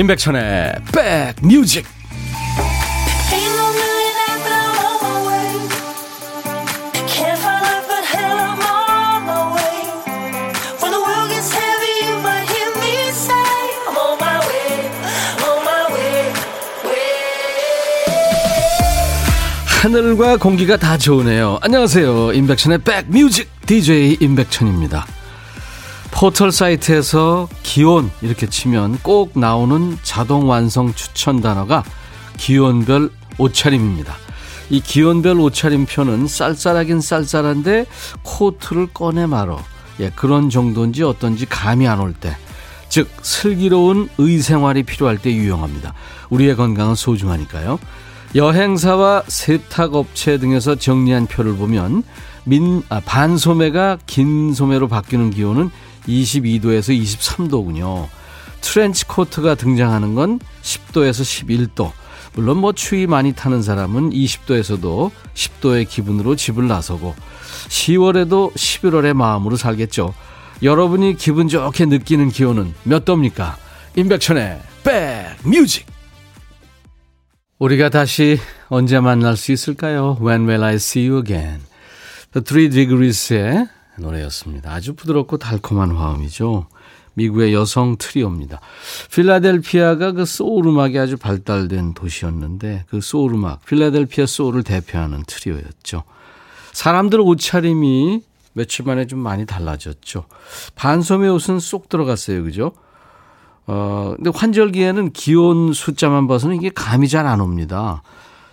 임백천의 백뮤직 하늘과 공기가 다 좋으네요. 안녕하세요. 임백천의 백뮤직 DJ 임백천입니다. 포털 사이트에서 기온 이렇게 치면 꼭 나오는 자동 완성 추천 단어가 기온별 옷차림입니다. 이 기온별 옷차림 표는 쌀쌀하긴 쌀쌀한데 코트를 꺼내 말어. 예, 그런 정도인지 어떤지 감이 안 올 때. 즉, 슬기로운 의생활이 필요할 때 유용합니다. 우리의 건강은 소중하니까요. 여행사와 세탁업체 등에서 정리한 표를 보면 민, 아, 반소매가 긴 소매로 바뀌는 기온은 22도에서 23도군요. 트렌치 코트가 등장하는 건 10도에서 11도. 물론 뭐 추위 많이 타는 사람은 20도에서도 10도의 기분으로 집을 나서고 10월에도 11월의 마음으로 살겠죠. 여러분이 기분 좋게 느끼는 기온은 몇 도입니까? 임백천의 백뮤직 우리가 다시 언제 만날 수 있을까요? When will I see you again? The Three Degrees의 노래였습니다. 아주 부드럽고 달콤한 화음이죠. 미국의 여성 트리오입니다. 필라델피아가 그 소울 음악이 아주 발달된 도시였는데 그 소울 음악, 필라델피아 소울을 대표하는 트리오였죠. 사람들 옷차림이 며칠 만에 좀 많이 달라졌죠. 반소매 옷은 쏙 들어갔어요. 그죠? 어, 근데 환절기에는 기온 숫자만 봐서는 이게 감이 잘 안 옵니다.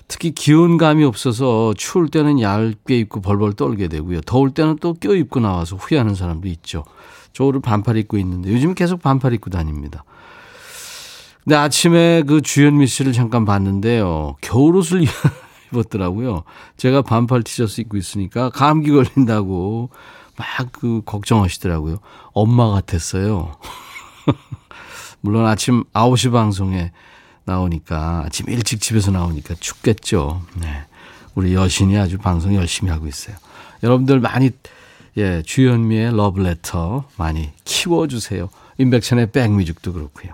특히 기온감이 없어서 추울 때는 얇게 입고 벌벌 떨게 되고요. 더울 때는 또 껴입고 나와서 후회하는 사람도 있죠. 저 오늘 반팔 입고 있는데 요즘 계속 반팔 입고 다닙니다. 근데 아침에 그 주현미 씨를 잠깐 봤는데요. 겨울옷을 입었더라고요. 제가 반팔 티셔츠 입고 있으니까 감기 걸린다고 막 그 걱정하시더라고요. 엄마 같았어요. 물론 아침 9시 방송에 나오니까 아침 일찍 집에서 나오니까 춥겠죠. 네. 우리 여신이 아주 방송 열심히 하고 있어요. 여러분들 많이 예, 주현미의 러브레터 많이 키워주세요. 임백천의 백뮤직도 그렇고요.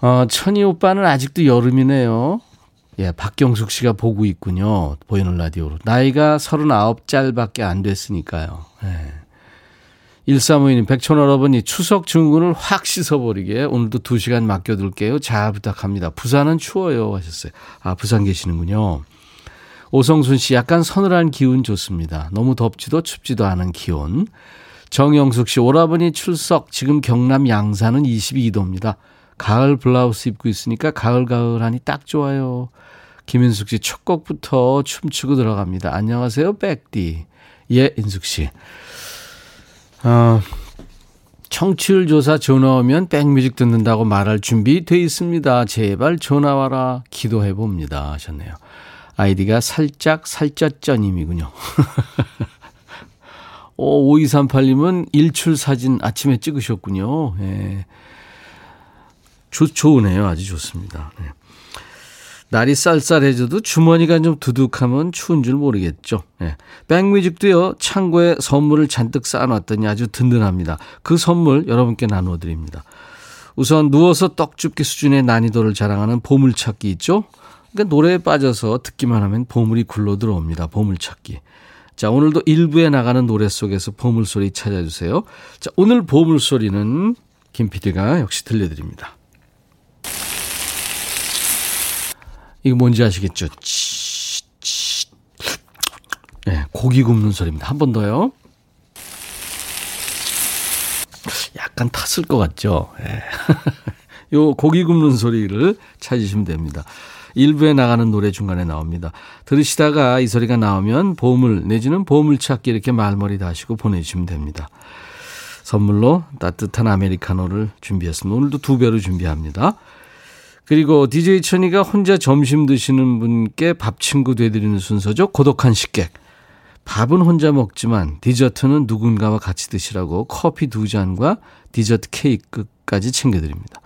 어, 천희 오빠는 아직도 여름이네요. 예, 박경숙 씨가 보고 있군요. 보이는 라디오로. 나이가 39 짤밖에 안 됐으니까요. 예. 1352님, 백천 여러분이 추석 증후군을 확 씻어버리게 오늘도 2시간 맡겨둘게요. 잘 부탁합니다. 부산은 추워요. 하셨어요. 아, 부산 계시는군요. 오성순 씨, 약간 서늘한 기운 좋습니다. 너무 덥지도 춥지도 않은 기온. 정영숙 씨, 오라버니 출석. 지금 경남 양산은 22도입니다. 가을 블라우스 입고 있으니까 가을가을하니 딱 좋아요. 김인숙 씨, 첫 곡부터 춤추고 들어갑니다. 안녕하세요, 백디. 예, 인숙 씨. 어, 청취율 조사 전화 오면 백뮤직 듣는다고 말할 준비 돼 있습니다. 제발 전화 와라. 기도해 봅니다. 하셨네요. 아이디가 살짝 살쪘쩌님이군요. 오, 5238님은 일출 사진 아침에 찍으셨군요. 예. 좋, 좋으네요. 아주 좋습니다. 네. 날이 쌀쌀해져도 주머니가 좀 두둑하면 추운 줄 모르겠죠. 예. 백뮤직도요, 창고에 선물을 잔뜩 쌓아놨더니 아주 든든합니다. 그 선물 여러분께 나눠드립니다. 우선 누워서 떡죽기 수준의 난이도를 자랑하는 보물찾기 있죠? 그러니까 노래에 빠져서 듣기만 하면 보물이 굴러 들어옵니다. 보물찾기. 자, 오늘도 일부에 나가는 노래 속에서 보물소리 찾아주세요. 자, 오늘 보물소리는 김 PD가 역시 들려드립니다. 이거 뭔지 아시겠죠? 치, 치. 네, 고기 굽는 소리입니다. 한 번 더요. 약간 탔을 것 같죠? 네. 요 고기 굽는 소리를 찾으시면 됩니다. 일부에 나가는 노래 중간에 나옵니다. 들으시다가 이 소리가 나오면 보물 내지는 보물찾기 이렇게 말머리 다시고 보내주시면 됩니다. 선물로 따뜻한 아메리카노를 준비했습니다. 오늘도 두 배로 준비합니다. 그리고 DJ 천이가 혼자 점심 드시는 분께 밥 친구 되드리는 순서죠. 고독한 식객. 밥은 혼자 먹지만 디저트는 누군가와 같이 드시라고 커피 두 잔과 디저트 케이크까지 챙겨드립니다.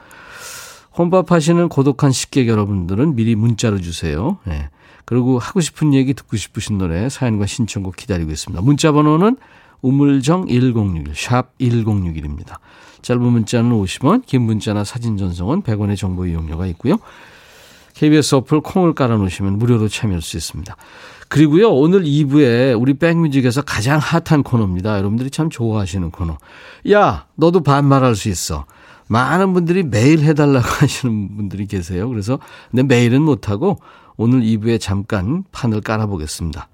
혼밥 하시는 고독한 식객 여러분들은 미리 문자로 주세요. 네. 그리고 하고 싶은 얘기 듣고 싶으신 노래 사연과 신청곡 기다리고 있습니다. 문자 번호는 우물정 1061, 샵 1061입니다. 짧은 문자는 50원, 긴 문자나 사진 전송은 100원의 정보 이용료가 있고요. KBS 어플 콩을 깔아놓으시면 무료로 참여할 수 있습니다. 그리고요, 오늘 2부에 우리 백뮤직에서 가장 핫한 코너입니다. 여러분들이 참 좋아하시는 코너. 야, 너도 반말할 수 있어. 많은 분들이 매일 해달라고 하시는 분들이 계세요. 그래서, 근데 매일은 못하고 오늘 2부에 잠깐 판을 깔아보겠습니다.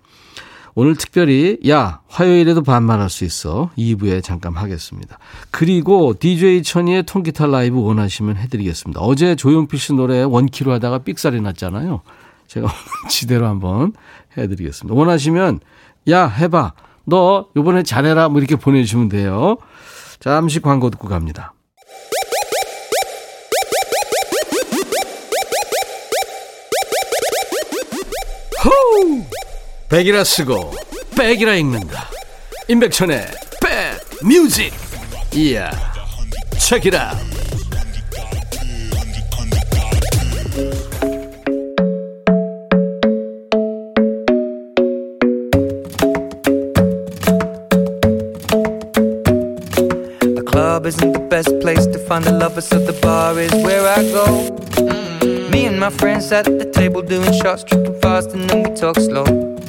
오늘 특별히 야 화요일에도 반말할 수 있어 2부에 잠깐 하겠습니다. 그리고 DJ 천이의 통기타 라이브 원하시면 해드리겠습니다. 어제 조용필 씨 노래 원키로 하다가 삑살이 났잖아요. 제가 지대로 한번 해드리겠습니다. 원하시면 야 해봐 너 요번에 잘해라 뭐 이렇게 보내주시면 돼요. 잠시 광고 듣고 갑니다. 백이라 쓰고 백이라 읽는다 임백천의 백뮤직 이야 책이라 isn't the best place to find the lovers, so the bar is where I go. Mm-hmm. Me and my friends at the table doing shots, tripping fast, and then we talk slow.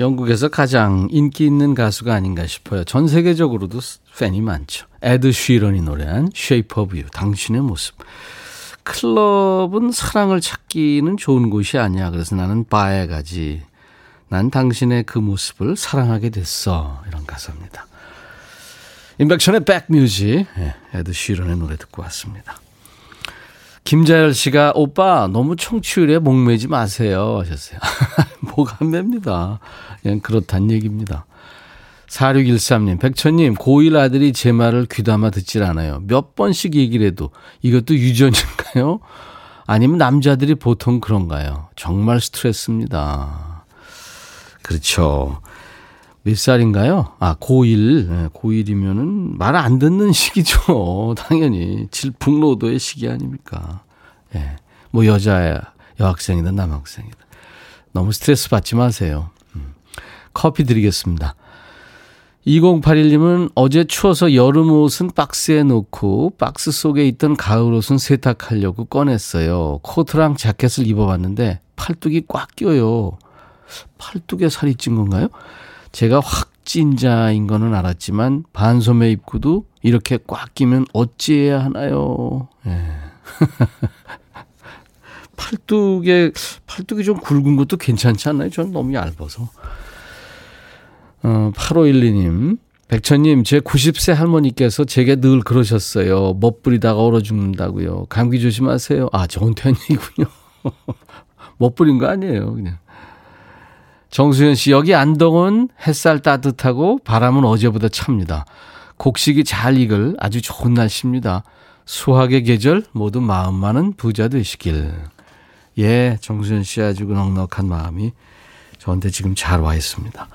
영국에서 가장 인기 있는 가수가 아닌가 싶어요. 전 세계적으로도 팬이 많죠. 에드 쉬런이 노래한 Shape of You, 당신의 모습. 클럽은 사랑을 찾기는 좋은 곳이 아니야. 그래서 나는 바에 가지. 난 당신의 그 모습을 사랑하게 됐어. 이런 가사입니다. 인백션의 백뮤직, 예, 에드 쉬런의 노래 듣고 왔습니다. 김자열 씨가 오빠 너무 청취율에 목매지 마세요 하셨어요. 목안 맵니다. 그냥 그렇단 얘기입니다. 4613님, 백천님, 고1 아들이 제 말을 귀담아 듣질 않아요. 몇 번씩 얘기를 해도 이것도 유전인가요? 아니면 남자들이 보통 그런가요? 정말 스트레스입니다. 그렇죠. 몇 살인가요? 아, 고1. 고1이면은 말 안 듣는 시기죠. 당연히. 질풍노도의 시기 아닙니까? 예. 뭐 여자야, 여학생이든 남학생이든. 너무 스트레스 받지 마세요. 음. 커피 드리겠습니다. 2081님은 어제 추워서 여름 옷은 박스에 놓고 박스 속에 있던 가을 옷은 세탁하려고 꺼냈어요. 코트랑 자켓을 입어봤는데 팔뚝이 꽉 껴요. 팔뚝에 살이 찐 건가요? 제가 확진자인 거는 알았지만 반소매 입고도 이렇게 꽉 끼면 어찌해야 하나요? 예. 팔뚝에 팔뚝이 좀 굵은 것도 괜찮지 않나요? 저는 너무 얇아서. 어, 8512님. 백천님, 제 90세 할머니께서 제게 늘 그러셨어요. 멋부리다가 얼어 죽는다고요. 감기 조심하세요. 아, 저한테 한 얘기군요. 멋부린 거 아니에요, 그냥. 정수현 씨, 여기 안동은 햇살 따뜻하고 바람은 어제보다 찹니다. 곡식이 잘 익을 아주 좋은 날씨입니다. 수학의 계절 모두 마음만은 부자 되시길. 예, 정수현 씨 아주 그 넉넉한 마음이 저한테 지금 잘 와 있습니다.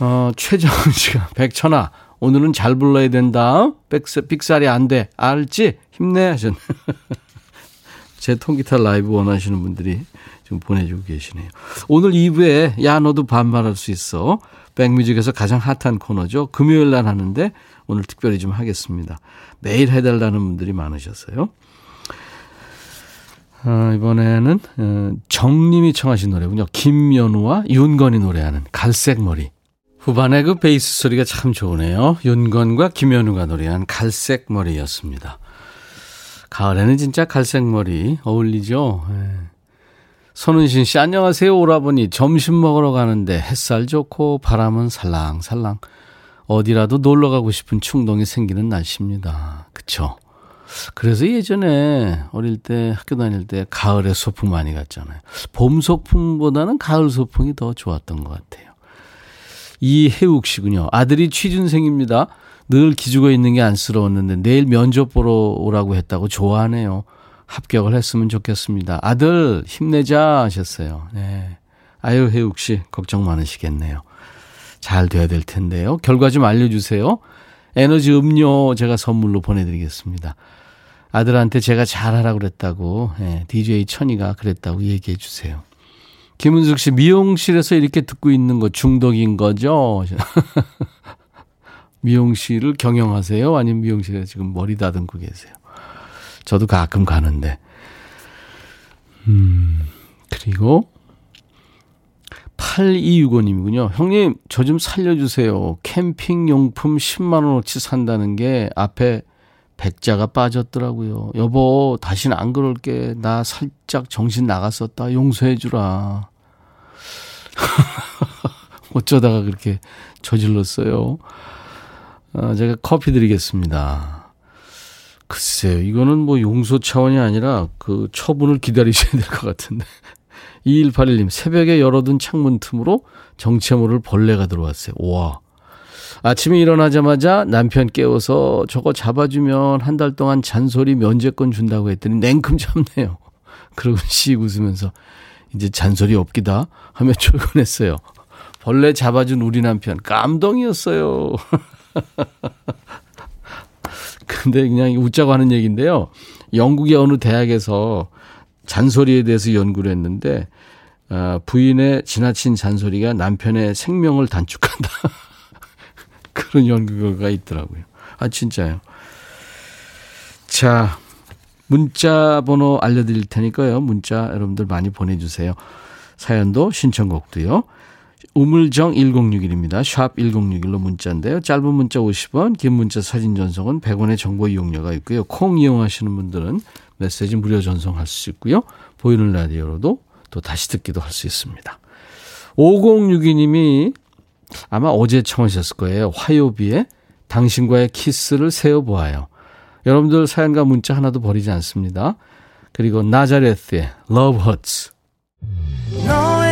어, 최정은 씨가, 백천아, 오늘은 잘 불러야 된다. 빅살, 빅살이 안 돼. 알지? 힘내. 하셨네. 제 통기타 라이브 원하시는 분들이 지금 보내주고 계시네요. 오늘 2부에 야 너도 반말할 수 있어. 백뮤직에서 가장 핫한 코너죠. 금요일 날 하는데 오늘 특별히 좀 하겠습니다. 매일 해달라는 분들이 많으셨어요. 어, 이번에는 어, 정님이 청하신 노래군요. 김연우와 윤건이 노래하는 갈색 머리. 후반에 그 베이스 소리가 참 좋으네요. 윤건과 김연우가 노래한 갈색 머리였습니다. 가을에는 진짜 갈색 머리 어울리죠. 예. 손은신 씨, 안녕하세요, 오라버니. 점심 먹으러 가는데 햇살 좋고 바람은 살랑살랑. 어디라도 놀러 가고 싶은 충동이 생기는 날씨입니다. 그쵸? 그래서 예전에 어릴 때 학교 다닐 때 가을에 소풍 많이 갔잖아요. 봄 소풍보다는 가을 소풍이 더 좋았던 것 같아요. 이혜욱 씨군요. 아들이 취준생입니다. 늘 기죽어 있는 게 안쓰러웠는데 내일 면접 보러 오라고 했다고 좋아하네요. 합격을 했으면 좋겠습니다. 아들, 힘내자 하셨어요. 네. 아유, 혜욱 씨, 걱정 많으시겠네요. 잘 돼야 될 텐데요. 결과 좀 알려주세요. 에너지 음료 제가 선물로 보내드리겠습니다. 아들한테 제가 잘하라고 그랬다고, 네, DJ 천이가 그랬다고 얘기해 주세요. 김은숙 씨, 미용실에서 이렇게 듣고 있는 거 중독인 거죠? 미용실을 경영하세요? 아니면 미용실에 지금 머리 다듬고 계세요? 저도 가끔 가는데. 음, 그리고 8265님이군요. 형님, 저 좀 살려주세요. 캠핑용품 10만원어치 산다는 게 앞에 백자가 빠졌더라고요. 여보, 다시는 안 그럴게. 나 살짝 정신 나갔었다. 용서해주라. 어쩌다가 그렇게 저질렀어요. 아, 제가 커피 드리겠습니다. 글쎄요, 이거는 뭐 용서 차원이 아니라 그 처분을 기다리셔야 될 것 같은데. 2181님, 새벽에 열어둔 창문 틈으로 정체 모를 벌레가 들어왔어요. 와. 아침에 일어나자마자 남편 깨워서 저거 잡아주면 한 달 동안 잔소리 면제권 준다고 했더니 냉큼 참네요. 그러고 씩 웃으면서 이제 잔소리 없기다 하며 출근했어요. 벌레 잡아준 우리 남편 감동이었어요. 근데 그냥 웃자고 하는 얘기인데요. 영국의 어느 대학에서 잔소리에 대해서 연구를 했는데 어, 부인의 지나친 잔소리가 남편의 생명을 단축한다. 그런 연구가 있더라고요. 아 진짜요. 자 문자 번호 알려드릴 테니까요. 문자 여러분들 많이 보내주세요. 사연도 신청곡도요. 우물정 1061입니다. 샵 1061로 문자인데요. 짧은 문자 50원, 긴 문자 사진 전송은 100원의 정보 이용료가 있고요. 콩 이용하시는 분들은 메시지 무료 전송할 수 있고요. 보이는 라디오로도 또 다시 듣기도 할 수 있습니다. 5062님이 아마 어제 청하셨을 거예요. 화요비에 당신과의 키스를 세어보아요. 여러분들 사연과 문자 하나도 버리지 않습니다. 그리고 나자레스의 Love Hurts. 너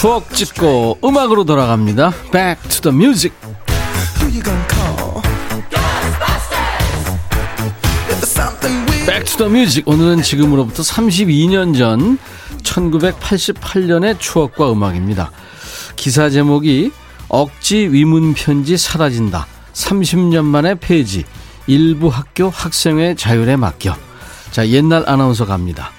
추억 찍고 음악으로 돌아갑니다. Back to the music. The music. 오늘은 지금으로부터 32년 전 1988년의 추억과 음악입니다. 기사 제목이 억지 위문 편지 사라진다. 30년 만에 폐지. 일부 학교 학생회 자율에 맡겨. 자, 옛날 아나운서 갑니다.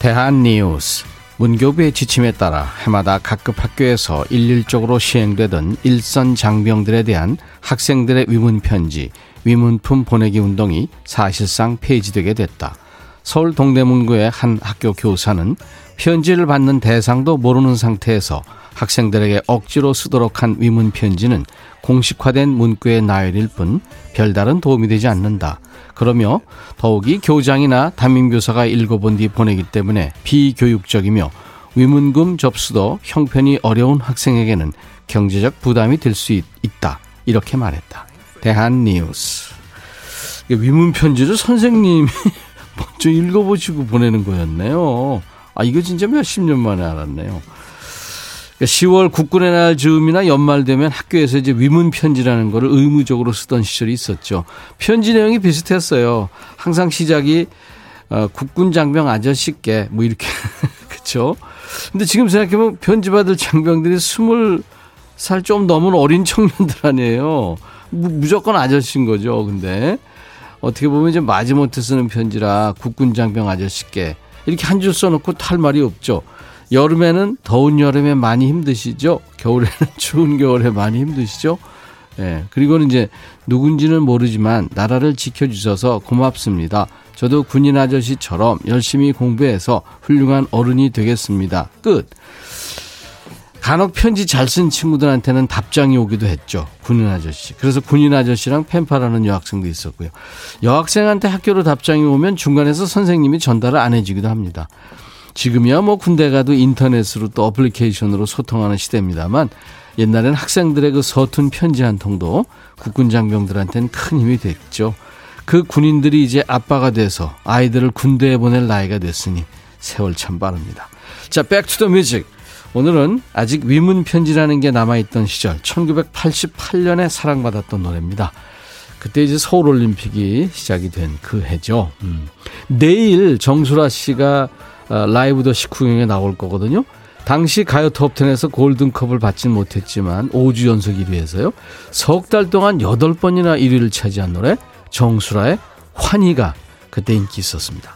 대한 뉴스. 문교부의 지침에 따라 해마다 각급 학교에서 일률적으로 시행되던 일선 장병들에 대한 학생들의 위문 편지, 위문품 보내기 운동이 사실상 폐지되게 됐다. 서울 동대문구의 한 학교 교사는 편지를 받는 대상도 모르는 상태에서 학생들에게 억지로 쓰도록 한 위문 편지는 공식화된 문구의 나열일 뿐 별다른 도움이 되지 않는다. 그러며 더욱이 교장이나 담임교사가 읽어본 뒤 보내기 때문에 비교육적이며 위문금 접수도 형편이 어려운 학생에게는 경제적 부담이 될 수 있다. 이렇게 말했다. 대한뉴스. 위문 편지를 선생님이 먼저 읽어보시고 보내는 거였네요. 아, 이거 진짜 몇십 년 만에 알았네요. 10월 국군의 날 즈음이나 연말 되면 학교에서 이제 위문 편지라는 거를 의무적으로 쓰던 시절이 있었죠. 편지 내용이 비슷했어요. 항상 시작이 어, 국군 장병 아저씨께 뭐 이렇게 그렇죠. 근데 지금 생각해보면 편지 받을 장병들이 스물 살좀 넘은 어린 청년들 아니에요. 무, 무조건 아저씨인 거죠. 근데 어떻게 보면 이제 마지못해 쓰는 편지라 국군 장병 아저씨께 이렇게 한 줄 써놓고 탈 말이 없죠. 여름에는 더운 여름에 많이 힘드시죠? 겨울에는 추운 겨울에 많이 힘드시죠? 예. 그리고는 이제 누군지는 모르지만 나라를 지켜주셔서 고맙습니다. 저도 군인 아저씨처럼 열심히 공부해서 훌륭한 어른이 되겠습니다. 끝. 간혹 편지 잘 쓴 친구들한테는 답장이 오기도 했죠. 군인 아저씨. 그래서 군인 아저씨랑 펜팔하는 여학생도 있었고요. 여학생한테 학교로 답장이 오면 중간에서 선생님이 전달을 안 해주기도 합니다. 지금이야 뭐 군대 가도 인터넷으로 또 어플리케이션으로 소통하는 시대입니다만 옛날엔 학생들의 그 서툰 편지 한 통도 국군 장병들한테는 큰 힘이 됐죠. 그 군인들이 이제 아빠가 돼서 아이들을 군대에 보낼 나이가 됐으니 세월 참 빠릅니다. 자, back to the music. 오늘은 아직 위문 편지라는 게 남아있던 시절 1988년에 사랑받았던 노래입니다. 그때 이제 서울 올림픽이 시작이 된 그 해죠. 음. 내일 정수라 씨가 어, 라이브도 식후경에 나올 거거든요. 당시 가요 톱10에서 골든컵을 받진 못했지만 5주 연속 1위에서요. 석 달 동안 8번이나 1위를 차지한 노래 정수라의 환희가 그때 인기 있었습니다.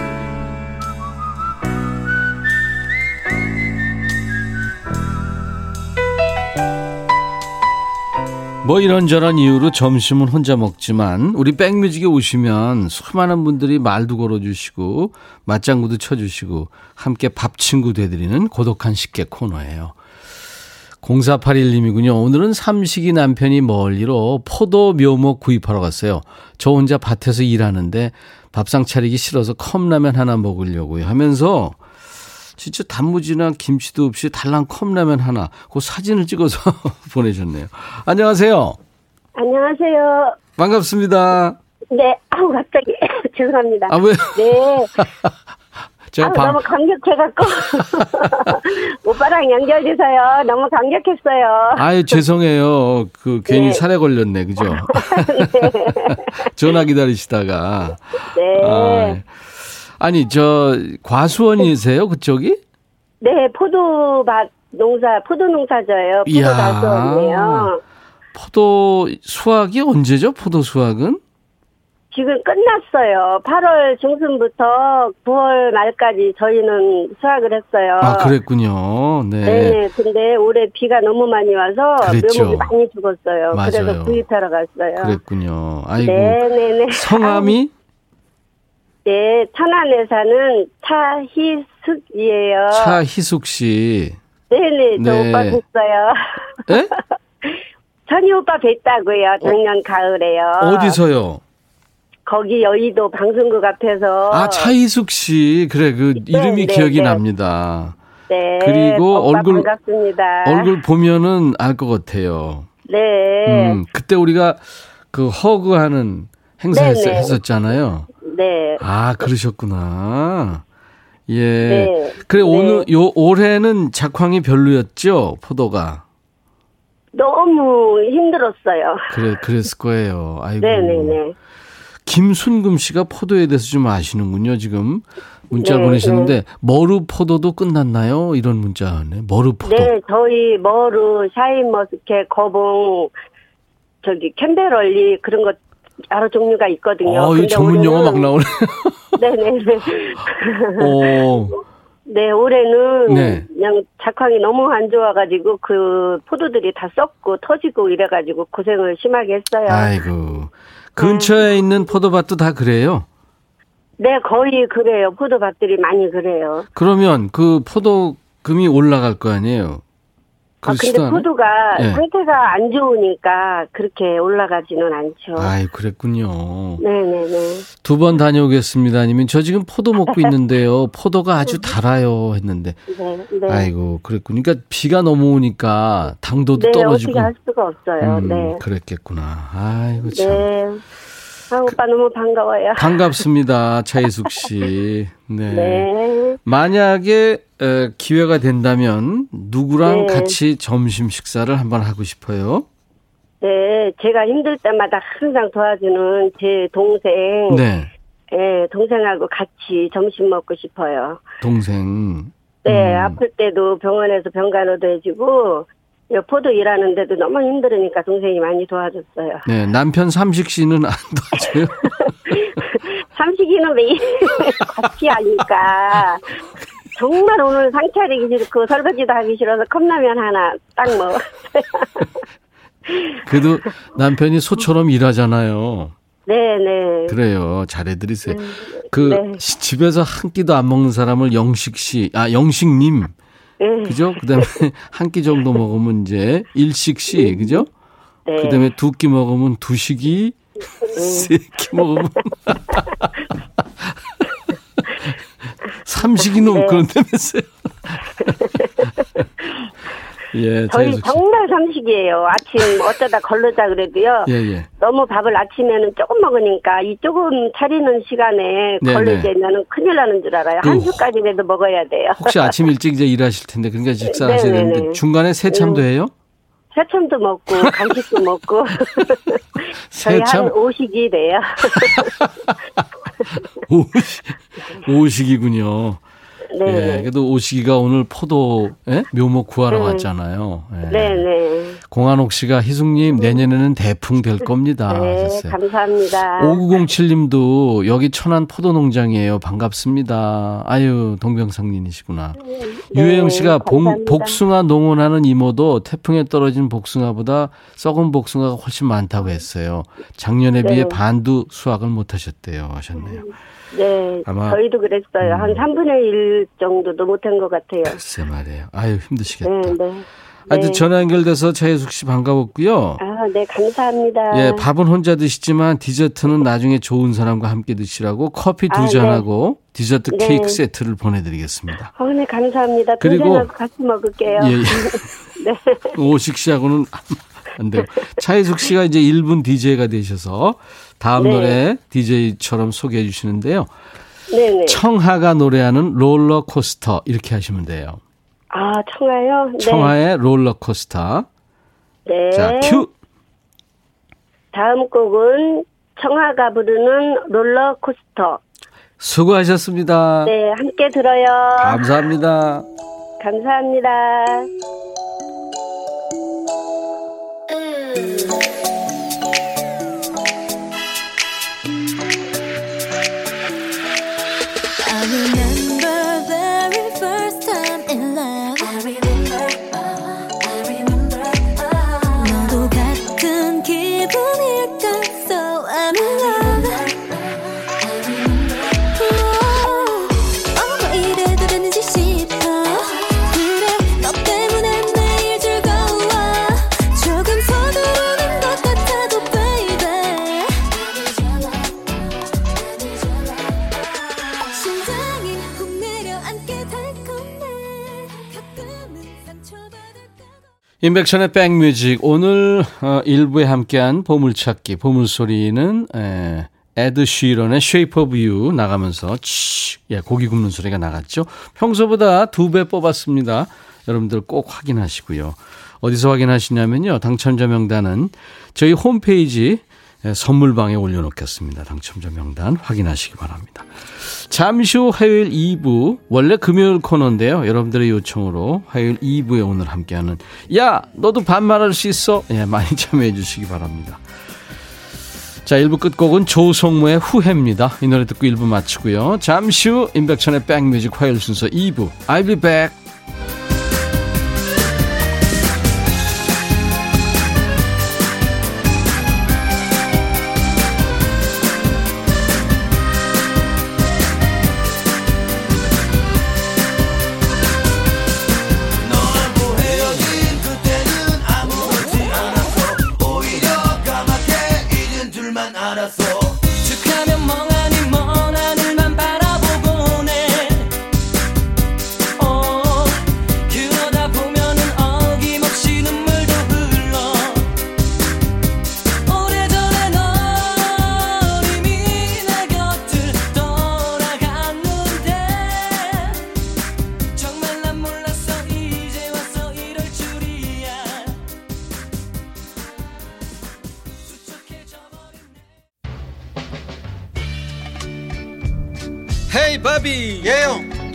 뭐 이런저런 이유로 점심은 혼자 먹지만 우리 백뮤직에 오시면 수많은 분들이 말도 걸어주시고 맞장구도 쳐주시고 함께 밥 친구 되드리는 고독한 식객 코너예요. 0481님이군요. 오늘은 삼식이 남편이 멀리로 포도 묘목 구입하러 갔어요. 저 혼자 밭에서 일하는데 밥상 차리기 싫어서 컵라면 하나 먹으려고요 하면서 진짜 단무지나 김치도 없이 달랑 컵라면 하나 그 사진을 찍어서 보내셨네요. 안녕하세요. 안녕하세요. 반갑습니다. 네, 아우 갑자기 죄송합니다. 아 왜? 네. 제가 아우, 방, 너무 감격해갖고 오빠랑 연결돼서요. 너무 감격했어요. 아유 죄송해요. 그 괜히 네. 살에 걸렸네, 그죠? 전화 기다리시다가. 네, 아, 아니 저 과수원이세요 그쪽이? 네 포도밭 농사 포도 농사져요. 포도 이야. 가수원이에요. 포도 수확이 언제죠? 포도 수확은? 지금 끝났어요. 8월 중순부터 9월 말까지 저희는 수확을 했어요. 아 그랬군요. 네. 네, 근데 올해 비가 너무 많이 와서 그랬죠. 묘목이 많이 죽었어요. 맞아요. 그래서 구입하러 갔어요. 그랬군요. 아이고 네, 네, 네. 성함이 네, 천안에 사는 차희숙이에요. 차희숙 씨. 네네, 저 네. 오빠 뵀어요. 에? 천희 오빠 뵀다고요, 작년 가을에요. 어디서요? 거기 여의도 방송국 앞에서. 아 차희숙 씨. 그래 그 이름이 네, 기억이 네. 납니다. 네. 그리고 얼굴- 반갑습니다. 얼굴 보면은 알 것 같아요. 네. 음, 그때 우리가 그 허그하는 행사 했, 네네. 했었잖아요. 네. 아, 그러셨구나. 예. 네. 그래, 네. 오늘, 요, 올해는 작황이 별로였죠? 포도가. 너무 힘들었어요. 그래, 그랬을 거예요. 아이고. 네네네. 김순금 씨가 포도에 대해서 좀 아시는군요, 지금. 문자를 네, 보내셨는데, 머루 포도도 끝났나요? 이런 문자네. 머루 포도. 네, 저희 머루, 샤인머스켓, 거봉, 저기 캠벨얼리 그런 것 여러 종류가 있거든요. 어, 이 근데 전문 용어 막 나오네. 네네네. 오. 네, 올해는 네. 그냥 작황이 너무 안 좋아가지고 그 포도들이 다 썩고 터지고 이래가지고 고생을 심하게 했어요. 아이고. 근처에 있는 포도밭도 다 그래요? 네, 거의 그래요. 포도밭들이 많이 그래요. 그러면 그 포도금이 올라갈 거 아니에요? 아, 근데 않아요? 포도가 네. 상태가 안 좋으니까 그렇게 올라가지는 않죠. 아이, 그랬군요. 네네네. 두 번 다녀오겠습니다. 아니면 저 지금 포도 먹고 있는데요. 포도가 아주 달아요. 했는데. 네, 네. 아이고, 그랬군요. 그러니까 비가 넘어오니까 당도도 네, 떨어지고. 어떻게 할 수가 없어요. 음, 네. 그랬겠구나. 아이고, 참. 네. 아, 오빠 너무 반가워요. 반갑습니다. 차희숙 씨. 네. 네. 만약에 에, 기회가 된다면 누구랑 네. 같이 점심 식사를 한번 하고 싶어요? 네, 제가 힘들 때마다 항상 도와주는 제 동생, 네. 예, 동생하고 같이 점심 먹고 싶어요. 동생. 네, 음. 아플 때도 병원에서 병간호도 해주고, 여포도 일하는데도 너무 힘들으니까 동생이 많이 도와줬어요. 네, 남편 삼식 씨는 안 도와줘요? 삼식이는 매일 같이 하니까. 정말 오늘 상 차리기 싫고 설거지도 하기 싫어서 컵라면 하나 딱 먹었어요. 그래도 남편이 소처럼 일하잖아요. 네네. 그래요. 잘해드리세요. 그 네. 시- 집에서 한 끼도 안 먹는 사람을 영식 씨, 아 영식님, 네. 그죠? 그다음에 한 끼 정도 먹으면 이제 일식 씨, 그죠? 네. 그다음에 두 끼 먹으면 두식이, 세 끼 먹으면 삼식이 넘 네. 그런다면서요? 예, 저희. 정말 삼식이에요. 아침 어쩌다 걸르자 그래도요. 예, 예. 너무 밥을 아침에는 조금 먹으니까 이 조금 차리는 시간에 네, 걸리되면은 큰일 나는 줄 알아요. 그한 주까지라도 먹어야 돼요. 혹시 아침 일찍 이제 일하실 텐데 그러니까 식사하셔야 네, 네, 되는데 네. 중간에 세참도 음. 해요? 새참도 먹고 간식도 먹고 저희 새참? 한 오식이 돼요. 오식, 오식이군요. 네. 예, 그래도 오식이가 오늘 포도 예? 묘목 구하러 네. 왔잖아요. 예. 네 네. 공한옥 씨가 희숙님 내년에는 대풍 될 겁니다. 네, 하셨어요. 감사합니다. 5907님도 여기 천안 포도 농장이에요. 반갑습니다. 아유 동병상린이시구나. 유혜영 씨가 봉- 네. 복숭아 농원하는 이모도 태풍에 떨어진 복숭아보다 썩은 복숭아가 훨씬 많다고 했어요. 작년에 비해 네. 반도 수확을 못하셨대요. 하셨네요. 네, 아마- 음. 저희도 그랬어요. 한 3분의 1 정도도 못한 것 같아요. 글쎄 말이에요. 아유 힘드시겠다. 네, 네. 하여튼 네. 전화 연결돼서 차혜숙 씨 반가웠고요. 아, 네, 감사합니다. 예, 밥은 혼자 드시지만 디저트는 나중에 좋은 사람과 함께 드시라고 커피 두 아, 잔하고 디저트 네. 케이크 세트를 보내드리겠습니다. 어, 네, 감사합니다. 그리고- 같이 먹을게요. 예, 예. 네. 오식 씨하고는 안 돼요. 차혜숙 씨가 이제 1분 DJ가 되셔서 다음 네. 노래 DJ처럼 소개해 주시는데요. 네네. 청하가 노래하는 롤러코스터 이렇게 하시면 돼요. 아, 청하요? 네. 청하의 롤러코스터. 네. 자, 큐. 다음 곡은 청하가 부르는 롤러코스터. 수고하셨습니다. 네, 함께 들어요. 감사합니다. 감사합니다. 인백션의 백뮤직 오늘 어, 일부에 함께한 보물찾기 보물소리는 에, 에드 쉬런의 Shape of You 나가면서 치, 예, 고기 굽는 소리가 나갔죠. 평소보다 두 배 뽑았습니다. 여러분들 꼭 확인하시고요. 어디서 확인하시냐면요. 당첨자 명단은 저희 홈페이지 예, 선물방에 올려놓겠습니다. 당첨자 명단 확인하시기 바랍니다. 잠시 후 화요일 2부 원래 금요일 코너인데요. 여러분들의 요청으로 화요일 2부에 오늘 함께하는 야 너도 반말할 수 있어? 예, 많이 참여해 주시기 바랍니다. 자 1부 끝곡은 조성모의 후회입니다. 이 노래 듣고 1부 마치고요. 잠시 후 임백천의 백뮤직 화요일 순서 2부 I'll be back.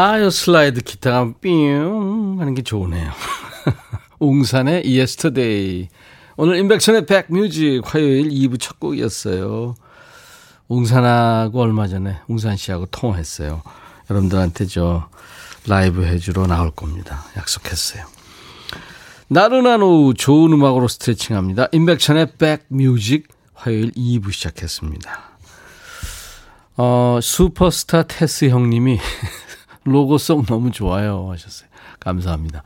아유 슬라이드 기타가 삥 하는 게 좋으네요. 웅산의 Yesterday. 오늘 인백션의 백뮤직 화요일 2부 첫 곡이었어요. 웅산하고 얼마 전에 웅산 씨하고 통화했어요. 여러분들한테 저 라이브 해주러 나올 겁니다. 약속했어요. 나른한 오후 좋은 음악으로 스트레칭합니다. 인백션의 백뮤직 화요일 2부 시작했습니다. 어, 슈퍼스타 테스 형님이 로고송 너무 좋아요 하셨어요. 감사합니다.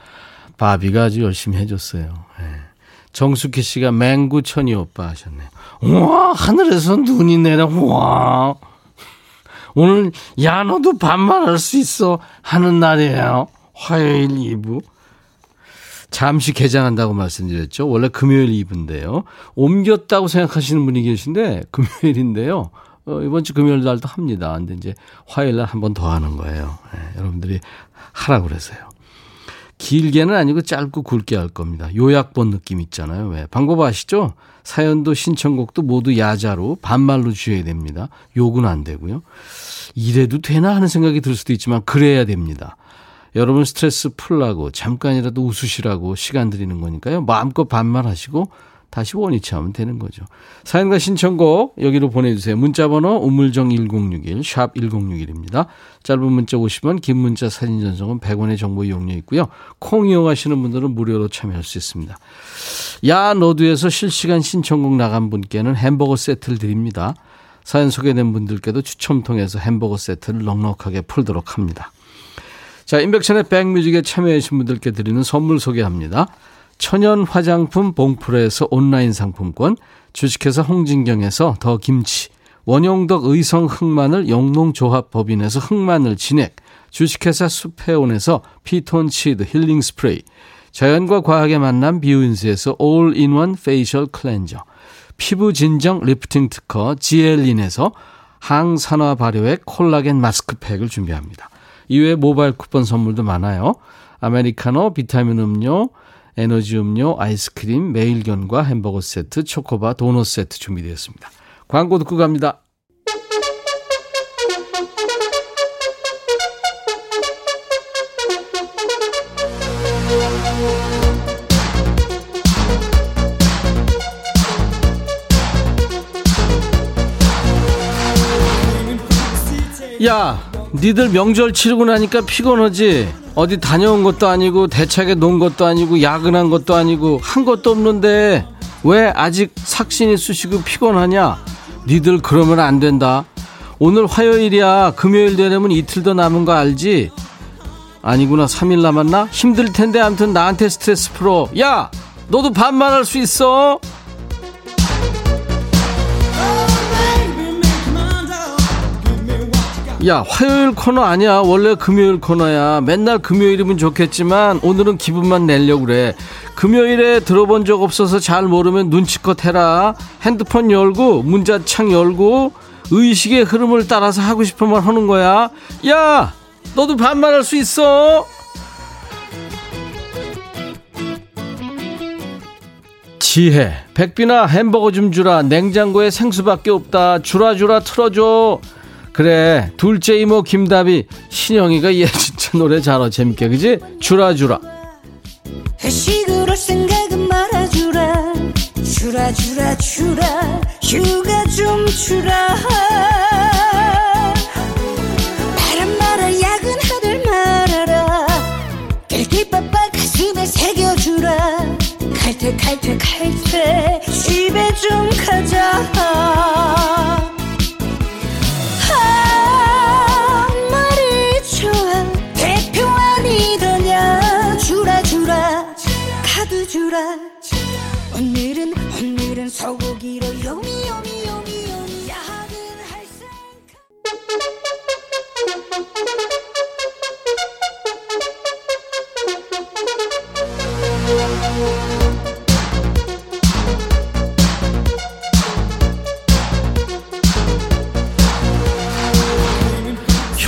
바비가 아주 열심히 해줬어요. 예. 정숙희 씨가 맹구 천이 오빠 하셨네요. 우와 하늘에서 눈이 내려 우와 오늘 야 너도 반말할 수 있어 하는 날이에요. 화요일 2부. 잠시 개장한다고 말씀드렸죠. 원래 금요일 2부인데요. 옮겼다고 생각하시는 분이 계신데 금요일인데요. 어, 이번 주 금요일 날도 합니다. 근데 이제 화요일 날 한 번 더 하는 거예요. 예, 여러분들이 하라고 그래서요. 길게는 아니고 짧고 굵게 할 겁니다. 요약본 느낌 있잖아요. 왜? 방법 아시죠? 사연도 신청곡도 모두 야자로 반말로 주셔야 됩니다. 욕은 안 되고요. 이래도 되나 하는 생각이 들 수도 있지만 그래야 됩니다. 여러분 스트레스 풀라고 잠깐이라도 웃으시라고 시간 드리는 거니까요. 마음껏 반말하시고 다시 원위치 하면 되는 거죠. 사연과 신청곡 여기로 보내주세요. 문자번호 우물정 1061 샵 1061입니다. 짧은 문자 50원 긴 문자 사진 전송은 100원의 정보 이용료 있고요. 콩 이용하시는 분들은 무료로 참여할 수 있습니다. 야 너도에서 실시간 신청곡 나간 분께는 햄버거 세트를 드립니다. 사연 소개된 분들께도 추첨 통해서 햄버거 세트를 넉넉하게 풀도록 합니다. 자, 인백천의 백뮤직에 참여하신 분들께 드리는 선물 소개합니다. 천연 화장품 봉프레에서 온라인 상품권, 주식회사 홍진경에서 더 김치, 원용덕 의성 흑마늘 영농조합법인에서 흑마늘 진액, 주식회사 수페온에서 피톤치드 힐링 스프레이, 자연과 과학의 만남 비우인스에서 all-in-one facial cleanser, 피부 진정 리프팅 특허 지엘린에서 항산화 발효액 콜라겐 마스크팩을 준비합니다. 이외에 모바일 쿠폰 선물도 많아요. 아메리카노, 비타민 음료, 에너지 음료, 아이스크림, 매일견과 햄버거 세트, 초코바, 도넛 세트 준비되었습니다. 광고 듣고 갑니다. 야, 니들 명절 치르고 나니까 피곤하지? 어디 다녀온 것도 아니고 대차게 논 것도 아니고 야근한 것도 아니고 한 것도 없는데 왜 아직 삭신이 쑤시고 피곤하냐? 니들 그러면 안 된다. 오늘 화요일이야. 금요일 되려면 이틀 더 남은 거 알지? 아니구나. 3일 남았나? 힘들 텐데 아무튼 나한테 스트레스 풀어. 야! 너도 반말할 수 있어? 야 화요일 코너 아니야. 원래 금요일 코너야. 맨날 금요일이면 좋겠지만 오늘은 기분만 내려고 그래. 금요일에 들어본 적 없어서 잘 모르면 눈치껏 해라. 핸드폰 열고 문자창 열고 의식의 흐름을 따라서 하고 싶은 말 하는 거야. 야 너도 반말할 수 있어. 지혜 백비나 햄버거 좀 주라. 냉장고에 생수밖에 없다. 주라 주라 틀어줘 그래 둘째 이모 김다비 신영이가 얘 진짜 노래 잘하 재밌게 그지? 주라 주라. 회식으로 생각은 말아주라 주라 오늘은 오늘은 소고기로 요미 요미 요미 요미 야근 할 생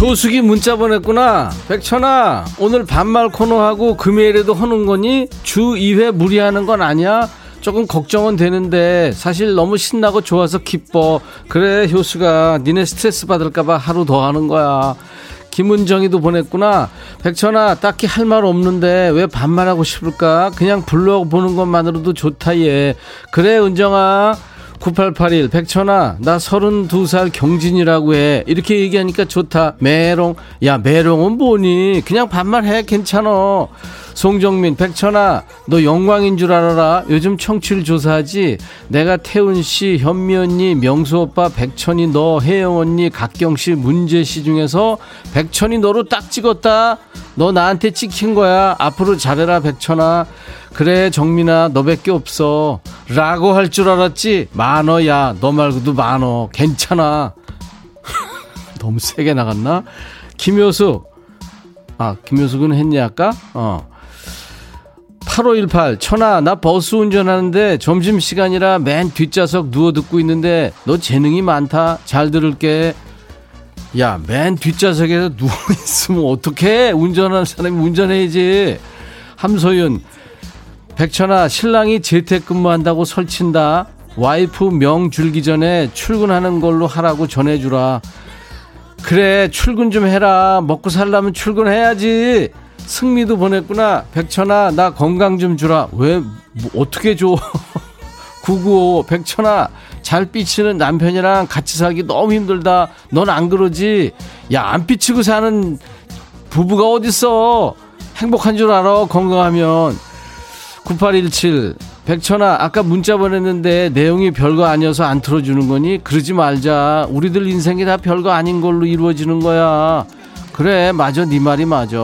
효숙이 문자 보냈구나. 백천아, 오늘 반말 코너하고 금요일에도 하는 거니? 주 2회 무리하는 건 아니야? 조금 걱정은 되는데 사실 너무 신나고 좋아서 기뻐. 그래, 효수가 니네 스트레스 받을까봐 하루 더 하는 거야. 김은정이도 보냈구나. 백천아, 딱히 할 말 없는데 왜 반말하고 싶을까? 그냥 불러보는 것만으로도 좋다, 얘. 그래, 은정아. 9881 백천아 나 32살 경진이라고 해. 이렇게 얘기하니까 좋다. 메롱. 야 메롱은 뭐니? 그냥 반말해. 괜찮어 송정민 백천아 너 영광인 줄 알아라. 요즘 청취율 조사하지? 내가 태훈씨 현미 언니 명수 오빠 백천이 너 혜영 언니 각경씨 문재씨 중에서 백천이 너로 딱 찍었다. 너 나한테 찍힌 거야. 앞으로 잘해라 백천아 그래 정민아 너밖에 없어. 라고 할 줄 알았지? 만어야 너 말고도 만어. 괜찮아. 너무 세게 나갔나? 김효수. 아 김효숙은 했니 아까? 어. 8518 천아 나 버스 운전하는데 점심시간이라 맨 뒷좌석 누워 듣고 있는데 너 재능이 많다. 잘 들을게. 야 맨 뒷좌석에서 누워있으면 어떡해? 운전하는 사람이 운전해야지. 함소윤 백천아 신랑이 재택근무한다고 설친다. 와이프 명 줄기 전에 출근하는 걸로 하라고 전해주라. 그래 출근 좀 해라. 먹고 살려면 출근해야지. 승미도 보냈구나. 백천아 나 건강 좀 주라. 왜 뭐, 어떻게 줘? 구구오 백천아 잘 삐치는 남편이랑 같이 살기 너무 힘들다. 넌 안 그러지? 야 안 삐치고 사는 부부가 어딨어? 행복한 줄 알아 건강하면 9817 백천아 아까 문자 보냈는데 내용이 별거 아니어서 안 틀어주는 거니? 그러지 말자. 우리들 인생이 다 별거 아닌 걸로 이루어지는 거야. 그래 맞아. 네 말이 맞아.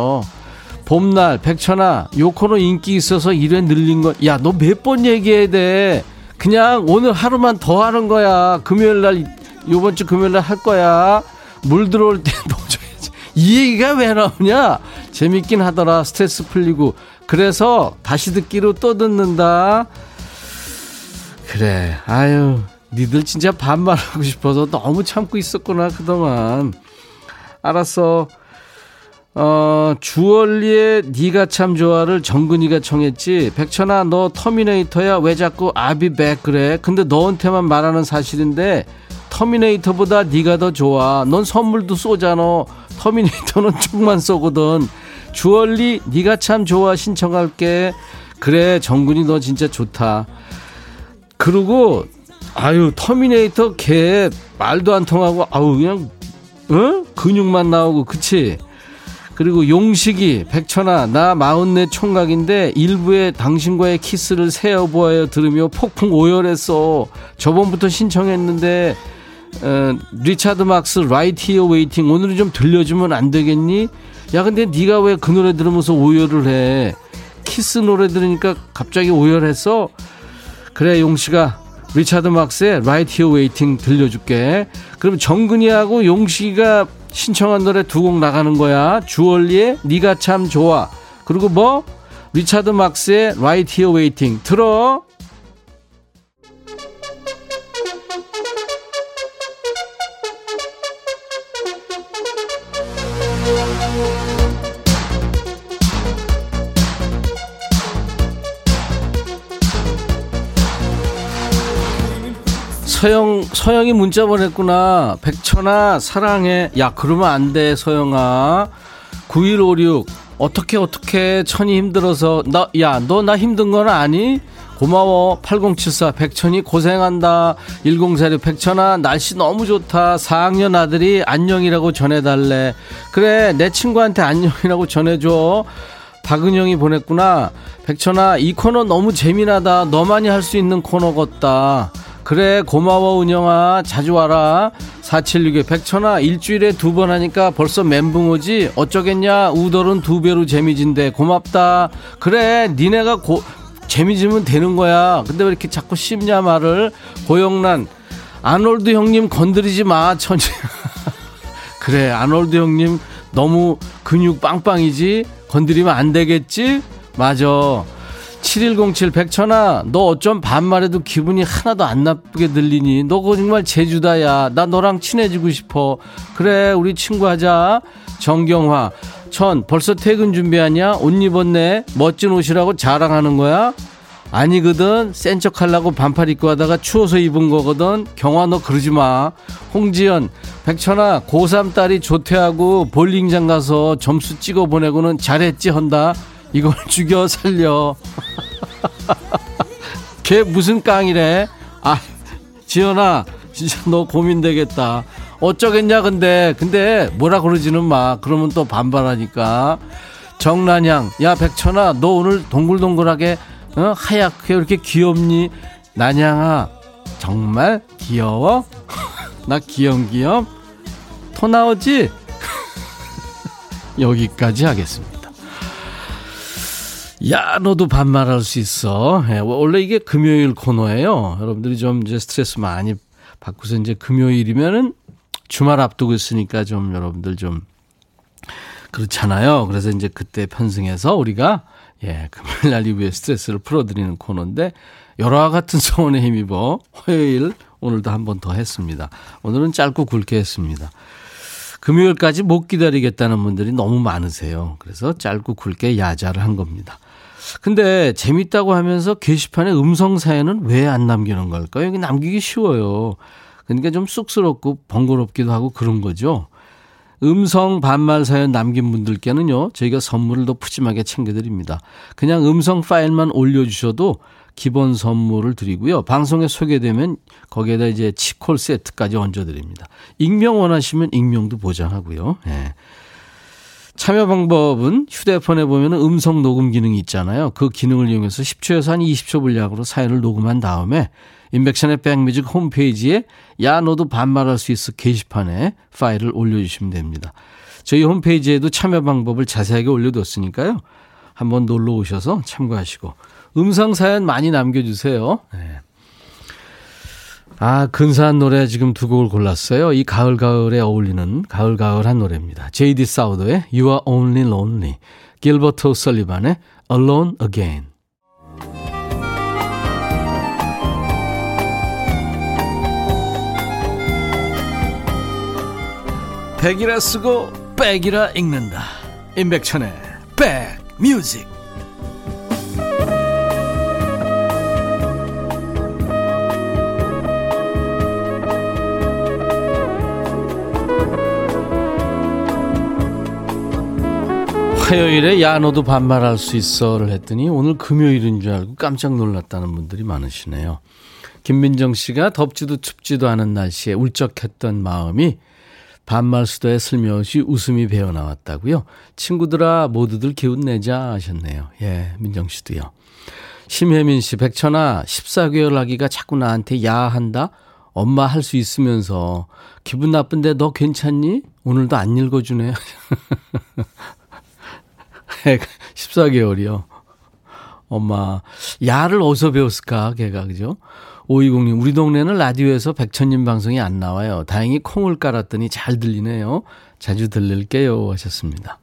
봄날 백천아 요 코너 인기 있어서 1회 늘린 거야 너 몇 번 얘기해야 돼. 그냥 오늘 하루만 더 하는 거야. 금요일날 요번 주 금요일날 할 거야. 물 들어올 때 넣어줘야지. 이 얘기가 왜 나오냐? 재밌긴 하더라. 스트레스 풀리고 그래서 다시 듣기로 또 듣는다 그래 아유 니들 진짜 반말하고 싶어서 너무 참고 있었구나 그동안 알았어 어, 주얼리의 니가 참 좋아를 정근이가 청했지. 백천아, 너 터미네이터야? 왜 자꾸 I'll be back 그래? 근데 너한테만 말하는 사실인데 터미네이터보다 니가 더 좋아. 넌 선물도 쏘잖아. 터미네이터는 총만 쏘거든. 주얼리 니가 참 좋아 신청할게. 그래, 정근이 너 진짜 좋다. 그리고 아유 터미네이터 걔 말도 안 통하고 아우 그냥 어? 근육만 나오고 그치? 그리고 용식이 백천아 나 마흔네 총각인데 일부에 당신과의 키스를 세어보아요 들으며 폭풍 오열했어 저번부터 신청했는데 어, 리차드 막스 Right Here Waiting 오늘은 좀 들려주면 안 되겠니? 야 근데 네가 왜 그 노래 들으면서 오열을 해? 키스 노래 들으니까 갑자기 오열했어 그래 용식아 리차드 막스의 Right Here Waiting 들려줄게. 그럼 정근이하고 용식이가 신청한 노래 두 곡 나가는 거야. 주얼리의 네가 참 좋아. 그리고 뭐? 리차드 막스의 Right Here Waiting 들어 서영 서영이 문자 보냈구나. 백천아 사랑해. 야 그러면 안 돼 서영아. 9156 어떻게 어떻게 천이 힘들어서 나 야 너 나 힘든 건 아니? 고마워 8074 백천이 고생한다 1046 백천아 날씨 너무 좋다 4학년 아들이 안녕이라고 전해달래 그래 내 친구한테 안녕이라고 전해줘 박은영이 보냈구나. 백천아, 이 코너 너무 재미나다. 너만이 할 수 있는 코너 같다. 그래, 고마워, 은영아. 자주 와라. 4762 백천아, 일주일에 두 번 하니까 벌써 멘붕 오지? 어쩌겠냐? 우덜은 두 배로 재미진대. 고맙다. 그래, 니네가 고, 재미지면 되는 거야. 근데 왜 이렇게 자꾸 씹냐, 말을. 고영란, 아놀드 형님 건드리지 마, 천지. 그래, 아놀드 형님 너무 근육 빵빵이지? 건드리면 안 되겠지? 맞아. 7107 백천아 너 어쩜 반말해도 기분이 하나도 안 나쁘게 들리니? 너 정말 제주다야. 나 너랑 친해지고 싶어. 그래 우리 친구 하자. 정경화 천 벌써 퇴근 준비하냐? 옷 입었네. 멋진 옷이라고 자랑하는 거야? 아니거든. 센 척하려고 반팔 입고 하다가 추워서 입은 거거든. 경화 너 그러지 마. 홍지연 백천아 고3 딸이 조퇴하고 볼링장 가서 점수 찍어 보내고는 잘했지 헌다 이걸 죽여 살려. 걔 무슨 깡이래? 아, 지연아, 진짜 너 고민되겠다. 어쩌겠냐, 근데. 근데 뭐라 그러지는 마. 그러면 또 반발하니까. 정란양, 야, 백천아, 너 오늘 동글동글하게, 어? 하얗게 이렇게 귀엽니? 난양아, 정말 귀여워? 나 귀염귀염? 토 나오지? 여기까지 하겠습니다. 야, 너도 반말할 수 있어. 예, 원래 이게 금요일 코너예요. 여러분들이 좀 이제 스트레스 많이 받고서 이제 금요일이면은 주말 앞두고 있으니까 좀 여러분들 좀 그렇잖아요. 그래서 이제 그때 편승해서 우리가 예, 금요일 날 이후에 스트레스를 풀어드리는 코너인데 여러와 같은 소원에 힘입어 화요일 오늘도 한 번 더 했습니다. 오늘은 짧고 굵게 했습니다. 금요일까지 못 기다리겠다는 분들이 너무 많으세요. 그래서 짧고 굵게 야자를 한 겁니다. 근데 재밌다고 하면서 게시판에 음성 사연은 왜 안 남기는 걸까요? 여기 남기기 쉬워요. 그러니까 좀 쑥스럽고 번거롭기도 하고 그런 거죠. 음성 반말 사연 남긴 분들께는요, 저희가 선물을 더 푸짐하게 챙겨드립니다. 그냥 음성 파일만 올려주셔도 기본 선물을 드리고요. 방송에 소개되면 거기에다 이제 치콜 세트까지 얹어드립니다. 익명 원하시면 익명도 보장하고요. 예. 참여 방법은 휴대폰에 보면 음성 녹음 기능이 있잖아요. 그 기능을 이용해서 10초에서 한 20초 분량으로 사연을 녹음한 다음에 인백션의 백뮤직 홈페이지에 야 너도 반말할 수 있어 게시판에 파일을 올려주시면 됩니다. 저희 홈페이지에도 참여 방법을 자세하게 올려뒀으니까요. 한번 놀러 오셔서 참고하시고 음성 사연 많이 남겨주세요. 네. 아, 근사한 노래 지금 두 곡을 골랐어요. 이 가을 가을에 어울리는 가을 가을한 노래입니다. 제이디 사우더의 You Are Only Lonely, 길버트 오설리반의 Alone Again. 백이라 쓰고 백이라 읽는다. 임백천의 백뮤직. 화요일에 야 너도 반말할 수 있어를 했더니 오늘 금요일인 줄 알고 깜짝 놀랐다는 분들이 많으시네요. 김민정 씨가 덥지도 춥지도 않은 날씨에 울적했던 마음이 반말 수도에 슬며시 웃음이 배어 나왔다고요. 친구들아 모두들 기운 내자 하셨네요. 예, 민정 씨도요. 심혜민 씨, 백천아 14개월 아기가 자꾸 나한테 야 한다. 엄마 할 수 있으면서 기분 나쁜데 너 괜찮니? 오늘도 안 읽어주네. 14개월이요. 엄마, 야를 어디서 배웠을까, 걔가, 그죠? 520님, 우리 동네는 라디오에서 백천님 방송이 안 나와요. 다행히 콩을 깔았더니 잘 들리네요. 자주 들릴게요. 하셨습니다.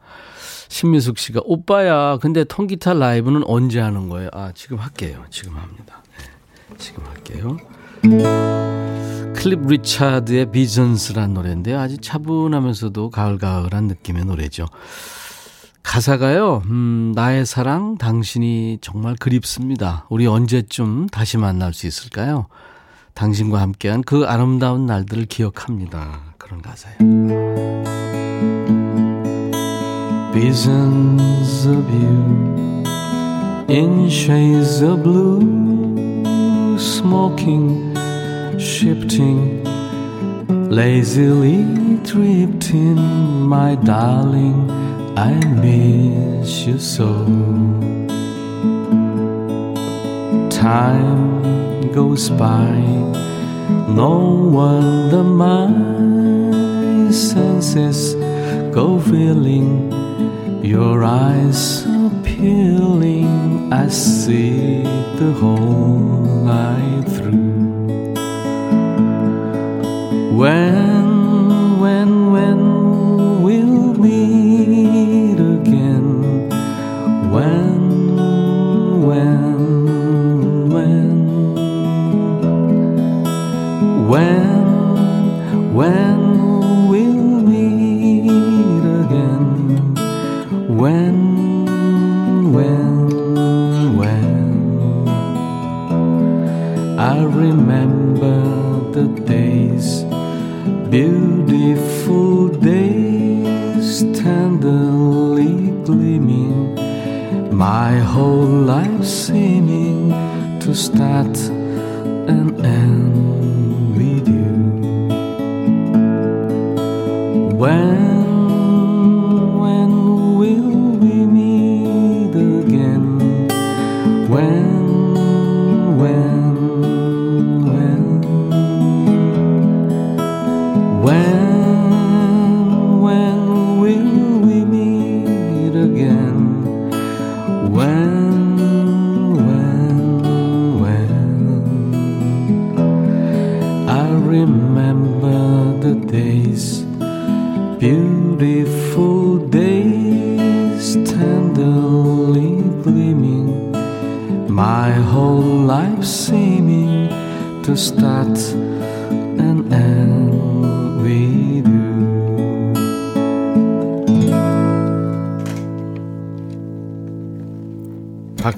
신미숙 씨가, 오빠야, 근데 통기타 라이브는 언제 하는 거예요? 아, 지금 할게요. 지금 합니다. 네, 지금 할게요. 클립 리차드의 비전스란 노래인데 아주 차분하면서도 가을가을한 느낌의 노래죠. 가사가요, 음, 나의 사랑, 당신이 정말 그립습니다. 우리 언제쯤 다시 만날 수 있을까요? 당신과 함께한 그 아름다운 날들을 기억합니다. 그런 가사예요. Visions of you in shades of blue, smoking, shifting, lazily drifting, my darling. I miss you so. Time goes by, no wonder my senses go feeling. Your eyes appealing, I see the whole night through. When, when, when I remember the days, beautiful days, tenderly gleaming, my whole life seeming to start and end with you. When,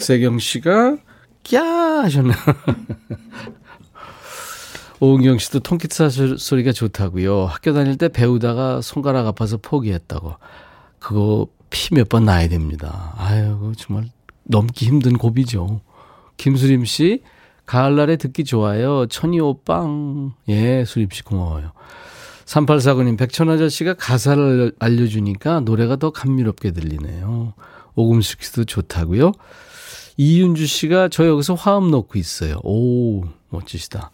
박세경 씨가 꺄 하셨나? 오은경 씨도 통기타 소- 소리가 좋다고요. 학교 다닐 때 배우다가 손가락 아파서 포기했다고. 그거 피 몇 번 나야 됩니다. 아유, 정말 넘기 힘든 고비죠. 김수림 씨, 가을날에 듣기 좋아요. 천이 오 빵. 예, 수림 씨 고마워요. 3849님, 백천 아저씨가 가사를 알려주니까 노래가 더 감미롭게 들리네요. 오금숙 씨도 좋다고요. 이윤주 씨가 저 여기서 화음 넣고 있어요. 오, 멋지시다.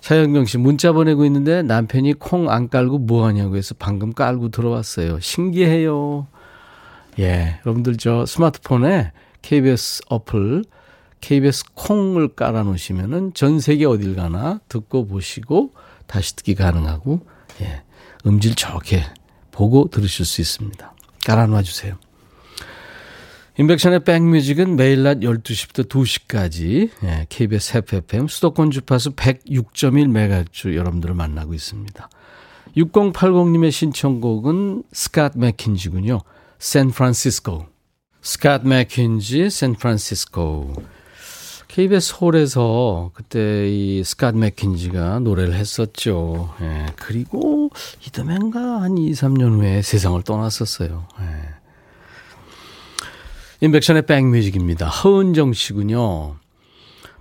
차영경 씨 문자 보내고 있는데 남편이 콩 안 깔고 뭐 하냐고 해서 방금 깔고 들어왔어요. 신기해요. 예, 여러분들 저 스마트폰에 KBS 어플 KBS 콩을 깔아 놓으시면은 전 세계 어딜 가나 듣고 보시고 다시 듣기 가능하고 예, 음질 좋게 보고 들으실 수 있습니다. 깔아 놔 주세요. 인백션의 백뮤직은 매일 낮 12시부터 2시까지 예, KBS FFM 수도권 주파수 106.1MHz 여러분들을 만나고 있습니다. 6080님의 신청곡은 스캇 맥킨지군요. 샌프란시스코. 스캇 맥킨지 샌프란시스코. KBS 홀에서 그때 이 스캇 맥킨지가 노래를 했었죠. 예, 그리고 이듬해인가 한 2, 3년 후에 세상을 떠났었어요. 예. 인백션의 백뮤직입니다. 허은정 씨군요.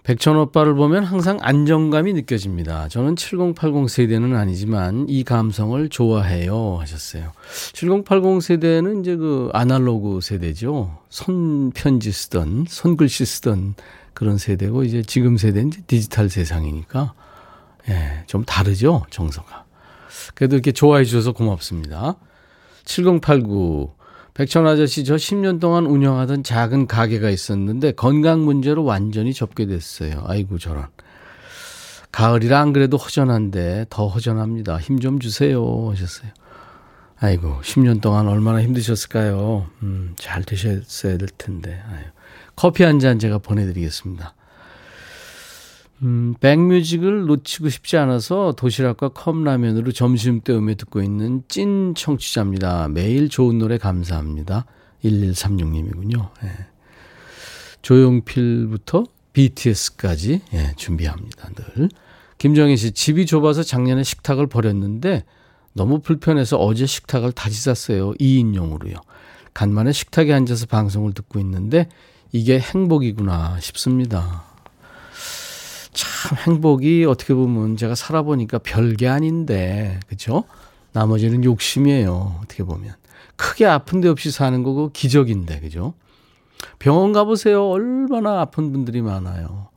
백천 오빠를 보면 항상 안정감이 느껴집니다. 저는 7080 세대는 아니지만 이 감성을 좋아해요 하셨어요. 7080 세대는 이제 그 아날로그 세대죠. 손 편지 쓰던 손글씨 쓰던 그런 세대고 이제 지금 세대는 이제 디지털 세상이니까 예, 좀 다르죠 정서가. 그래도 이렇게 좋아해 주셔서 고맙습니다. 7089 백천 아저씨 저 10년 동안 운영하던 작은 가게가 있었는데 건강 문제로 완전히 접게 됐어요. 아이고 저런. 가을이라 안 그래도 허전한데 더 허전합니다. 힘 좀 주세요 하셨어요. 아이고 10년 동안 얼마나 힘드셨을까요? 음, 잘 되셨어야 될 텐데. 아유. 커피 한 잔 제가 보내드리겠습니다. 음, 백뮤직을 놓치고 싶지 않아서 도시락과 컵라면으로 점심때 음에 듣고 있는 찐 청취자입니다. 매일 좋은 노래 감사합니다. 1136님이군요. 예. 조용필부터 BTS까지 예, 준비합니다. 늘. 김정희 씨, 집이 좁아서 작년에 식탁을 버렸는데 너무 불편해서 어제 식탁을 다시 샀어요. 2인용으로요. 간만에 식탁에 앉아서 방송을 듣고 있는데 이게 행복이구나 싶습니다. 참 행복이 어떻게 보면 제가 살아보니까 별게 아닌데 그죠? 나머지는 욕심이에요. 어떻게 보면 크게 아픈 데 없이 사는 거고 기적인데, 그죠? 병원 가보세요. 얼마나 아픈 분들이 많아요.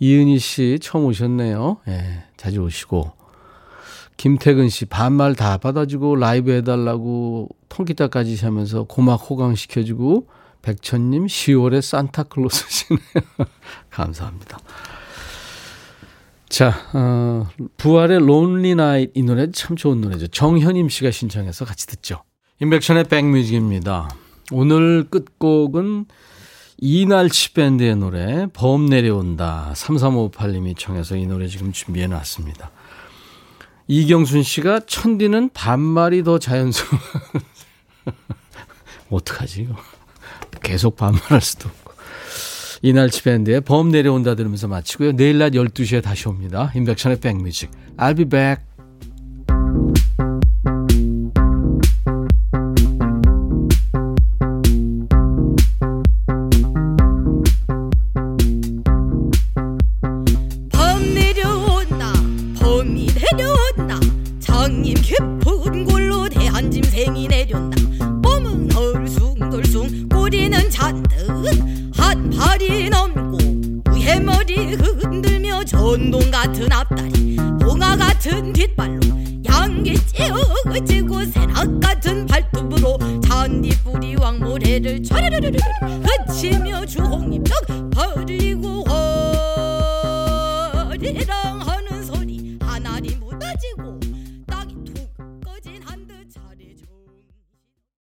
이은희 씨 처음 오셨네요. 예, 자주 오시고. 김태근 씨 반말 다 받아주고 라이브 해달라고 통기타까지 하면서 고막 호강시켜주고 백천님 10월에 산타클로스시네요. 감사합니다. 자, 어, 부활의 Lonely Night 이 노래 참 좋은 노래죠. 정현임 씨가 신청해서 같이 듣죠. 임백천의 백뮤직입니다. 오늘 끝곡은 이날치 밴드의 노래 범 내려온다 3358님이 청해서 이 노래 지금 준비해 놨습니다. 이경순 씨가 천디는 반말이 더 자연스러워. 어떡하지 이거. 계속 반말할 수도 없고. 이날치 밴드의 범 내려온다 들으면서 마치고요. 내일 낮 12시에 다시 옵니다. 인백션의 백뮤직. I'll be back.